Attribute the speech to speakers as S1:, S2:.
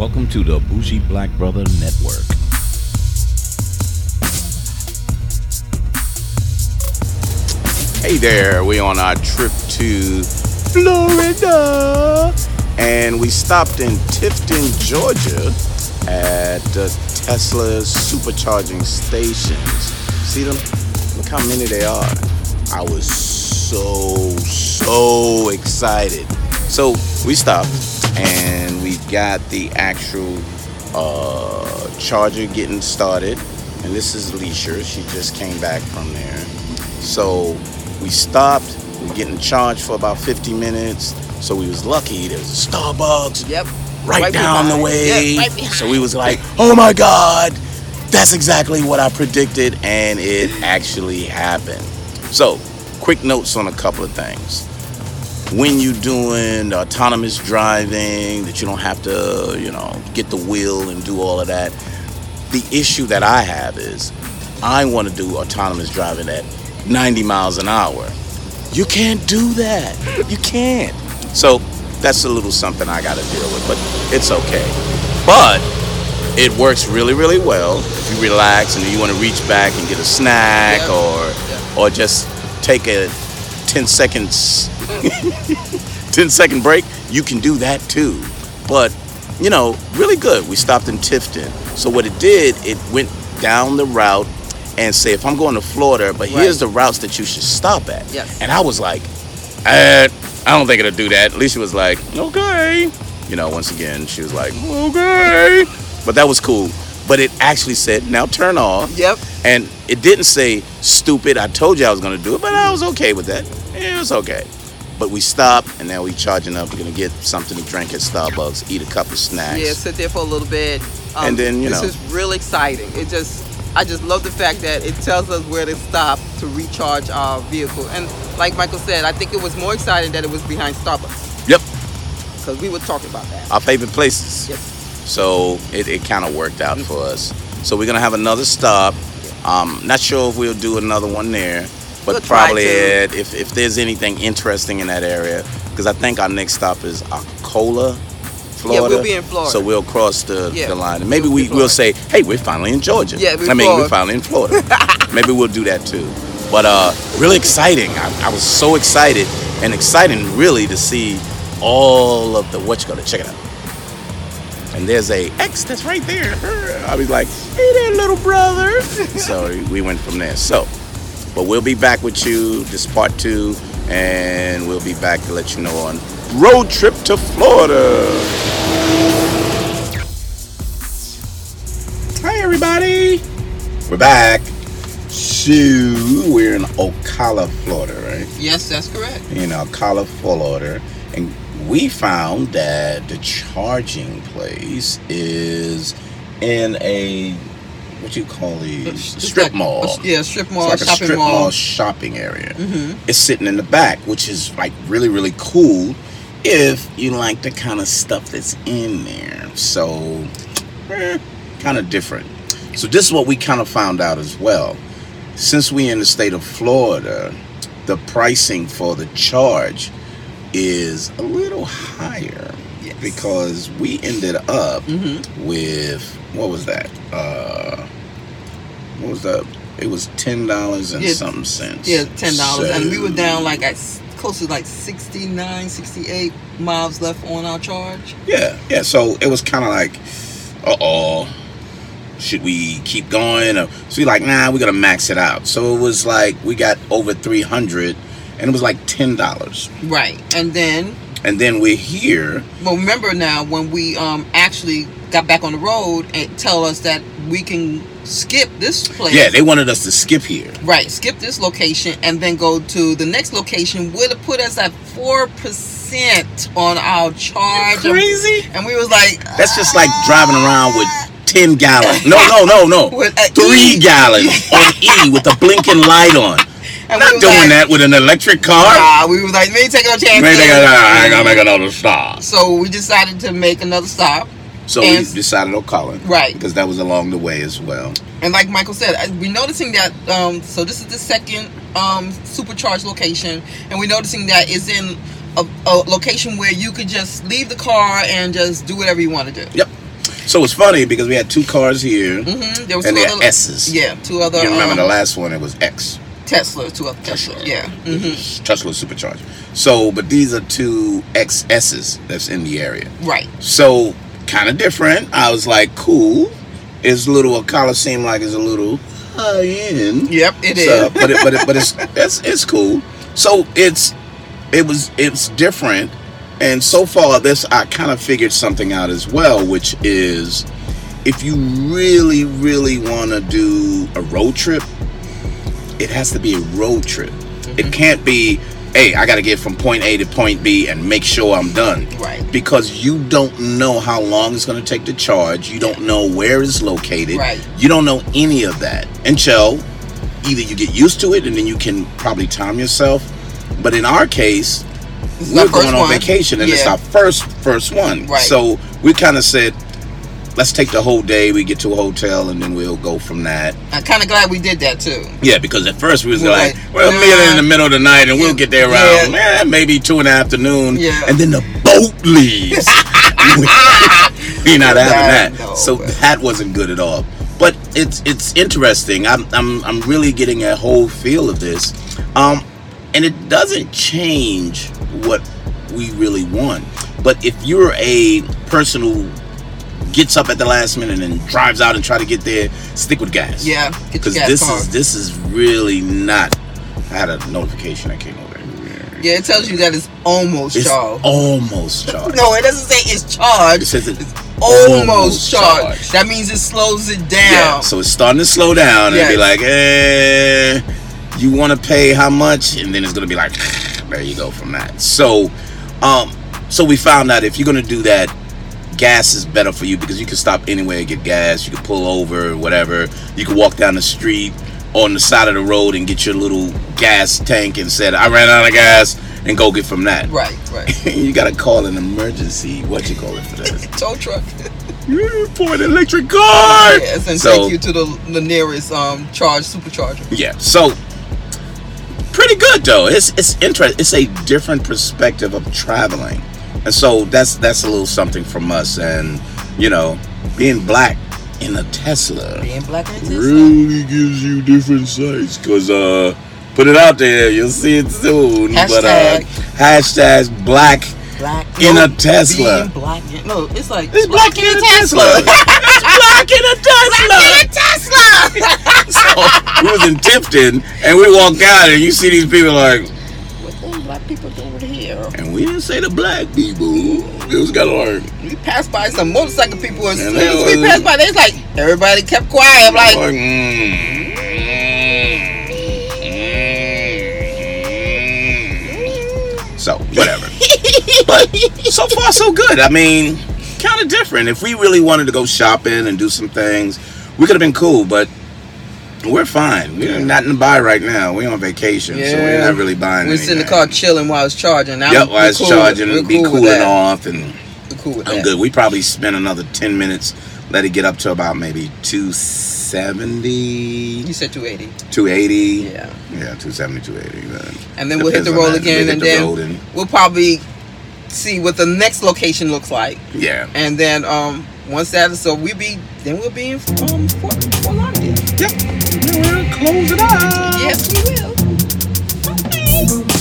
S1: Welcome to the Bougie Black Brother Network.
S2: Hey there, we on our trip to Florida. And we stopped in Tifton, Georgia at the Tesla supercharging stations. See them? Look how many they are. I was so, so excited. So we stopped and we've got the actual uh, charger getting started. And this is Leisha. She just came back from there. So we stopped. We're getting charged for about 50 minutes. So we was lucky. There was a Starbucks
S3: Yep.
S2: right,
S3: Right
S2: down the way.
S3: Yeah, right
S2: so we was like, oh my God, that's exactly what I predicted, and it actually happened. So, quick notes on a couple of things. When you're doing autonomous driving, that you don't have to, you know, get the wheel and do all of that. The issue that I have is I want to do autonomous driving at 90 miles an hour. You can't do that. You can't. So that's a little something I got to deal with, but it's okay. But it works really, really well if you relax and you want to reach back and get a snack
S3: Yeah.
S2: or
S3: Yeah.
S2: or just take a 10 seconds 10 second break. You can do that too. But you know, really good. We stopped in Tifton. So what it did, it went down the route and say if I'm going to Florida, but here's the routes that you should stop at.
S3: Yes.
S2: And I was like, uh, I don't think it'll do that. Alicia was like, okay. You know, once again, she was like, okay. But that was cool. But it actually said, now turn off.
S3: Yep.
S2: And it didn't say stupid. I told you I was gonna do it, but I was okay with that. It was okay. But we stopped and now we charging up. We're gonna get something to drink at Starbucks, eat a couple snacks.
S3: Yeah, sit there for a little bit. Um,
S2: And then, you
S3: this
S2: know.
S3: is real exciting. It just, I just love the fact that it tells us where to stop to recharge our vehicle. And like Michael said, I think it was more exciting that it was behind Starbucks
S2: Yep.
S3: because we were talking about that.
S2: Our favorite places.
S3: Yes.
S2: So it, it kind of worked out for us. So we're gonna have another stop. Um, not sure if we'll do another one there, but
S3: We'll
S2: probably it, if if there's anything interesting in that area, because I think our next stop is Ocala, Florida.
S3: Yeah, we'll be in Florida.
S2: So we'll cross the,
S3: Yeah,
S2: the line, and maybe
S3: we'll
S2: we, will say, hey, we're finally in Georgia.
S3: Yeah, we're
S2: I mean, we're finally in Florida. maybe we'll do that too. But uh, really exciting. I, I was so excited, and exciting really to see all of the what you gonna check it out. And there's a X that's right there. I was like, hey there, little brother. so we went from there. So, but we'll be back with you. This part two, and we'll be back to let you know on road trip to Florida. Hi, everybody. We're back. So we're in Ocala, Florida, right?
S3: Yes, that's correct.
S2: in Ocala, Florida, and we found that the charging place is in a what you call these
S3: It's
S2: strip
S3: like-
S2: mall.
S3: Yeah, strip mall,
S2: It's like a
S3: shopping
S2: strip
S3: mall.
S2: mall shopping area.
S3: Mhm.
S2: It's sitting in the back, which is like really really cool if you like the kind of stuff that's in there. So, kind of different. So this is what we kind of found out as well. Since we in the state of Florida, the pricing for the charge is a little higher. Because we ended up
S3: Mhm.
S2: with what was that? Uh, what was that? It was ten dollars and
S3: Yeah,
S2: something cents.
S3: Yeah, ten dollars, and we were down like at close to like 69, 68 miles left on our charge.
S2: Yeah, yeah. So it was kind of like, uh oh, should we keep going? Or, so we like, nah, we're gonna max it out. So it was like we got over three hundred, and it was like ten dollars.
S3: Right, and then
S2: And then we're here.
S3: well, remember now when we um actually got back on the road and tell us that we can skip this place.
S2: Yeah, they wanted us to skip here.
S3: right skip this location and then go to the next location would have put us at four percent on our charge.
S2: Crazy.
S3: And we was like,
S2: That's just like driving around with ten gallons. No, no, no, no.
S3: With
S2: Three
S3: E.
S2: gallons on E with the blinking light on.
S3: And
S2: Not
S3: we
S2: doing
S3: like,
S2: that with an electric car.
S3: Nah, we was like, we ain't taking no chances.
S2: Got- I gonna make another stop.
S3: So we decided to make another stop.
S2: So
S3: And-
S2: we decided on calling.
S3: Right.
S2: Because that was along the way as well.
S3: And like Michael said, we're noticing that. Um, so this is the second um, supercharged location, and we're noticing that it's in a, a location where you could just leave the car and just do whatever you want to do.
S2: Yep. So it's funny because we had two cars here,
S3: hmm There was
S2: and
S3: two other,
S2: S's.
S3: Yeah, two other.
S2: You remember
S3: um,
S2: the last one? It was X.
S3: Tesla, to a Tesla. Yeah. hmm
S2: Tesla supercharger. So, but these are two XS's that's in the area.
S3: Right.
S2: So, kind of different. I was like, cool. It's a little. Ocala seemed like it's a little high end.
S3: Yep, it is.
S2: So, but it, but it, but it's it's it's cool. So it's it was it's different, and so far this I kind of figured something out as well, which is if you really really want to do a road trip, it has to be a road trip. It can't be, hey, I got to get from point A to point B and make sure I'm done.
S3: Right.
S2: Because you don't know how long it's going to take to charge. You don't know where it's located.
S3: Right.
S2: You don't know any of that until either you get used to it and then you can probably time yourself. But in our case, we're going on
S3: one.
S2: vacation and it's our first first one.
S3: Right.
S2: So we kind of said, let's take the whole day. We get to a hotel and then we'll go from that.
S3: I'm kind of glad we did that too.
S2: Yeah, because at first we was
S3: We're
S2: like,
S3: like,
S2: well, meet in the middle of the night and we'll get there around eh, maybe two in the afternoon.
S3: Yeah.
S2: And then the boat leaves. We're not having that.
S3: No,
S2: so
S3: but-
S2: that wasn't good at all. But it's it's interesting. I'm I'm I'm really getting a whole feel of this. Um and it doesn't change what we really want. But if you're a person who gets up at the last minute and drives out and try to get there, stick with gas
S3: Yeah.
S2: Because this is this is really not. I had a notification that came over.
S3: Yeah, it tells you that it's almost
S2: It's
S3: charged.
S2: almost charged.
S3: No, it doesn't say it's charged.
S2: It says it's
S3: almost,
S2: almost
S3: charged.
S2: charged.
S3: That means it slows it down.
S2: Yeah, so it's starting to slow down and be like, eh, you want to pay how much? And then it's gonna be like, there you go from that. So, um, so we found out if you're gonna do that, gas is better for you because you can stop anywhere and get gas. You can pull over, whatever. You can walk down the street on the side of the road and get your little gas tank and said, I ran out of gas, and go get from that.
S3: Right, right.
S2: you gotta call an emergency. What you call it for that?
S3: Tow truck.
S2: for an electric car.
S3: yes, and
S2: so,
S3: take you to the, the nearest um charge supercharger.
S2: Yeah. So pretty good though. It's it's interesting. It's a different perspective of traveling, and so that's that's a little something from us. And you know, being black in a Tesla
S3: Being black and Tesla.
S2: really gives you different sights. Cause uh, put it out there, you'll see it soon. But uh,
S3: Hashtag.
S2: hashtag black.
S3: Black
S2: In a Tesla.
S3: Black. in- No, it's like
S2: It's black in a Tesla. it's black in a Tesla. so we was in Tifton and we walked out and you see these people like,
S3: what them black people doing
S2: and we didn't say the black people. It was kind of like,
S3: We passed by some motorcycle people and as soon as we passed by, they was like everybody kept quiet. I'm like,
S2: like mm, mm. so whatever. but so far so good. I mean, kind of different. If we really wanted to go shopping and do some things, we could have been cool. But we're fine. We're not in the buy right now. We're on vacation, so we're not really buying.
S3: we sit in the car chilling while it's charging. I'm,
S2: Yep, while it's
S3: cool-
S2: charging,
S3: we're
S2: be
S3: cool
S2: cooling off, and
S3: cool with
S2: I'm good. We probably spend another ten minutes. Let it get up to about maybe 270,
S3: You said 280.
S2: 280.
S3: Yeah.
S2: Yeah, 270, 280.
S3: And then we'll hit the road again, and then
S2: road and-
S3: we'll probably see what the next location looks like.
S2: Yeah.
S3: And then um once that is so we be then we'll be in um Fort, Fort Lauderdale.
S2: Yep and we'll close it up.
S3: Yes, we will. Bye.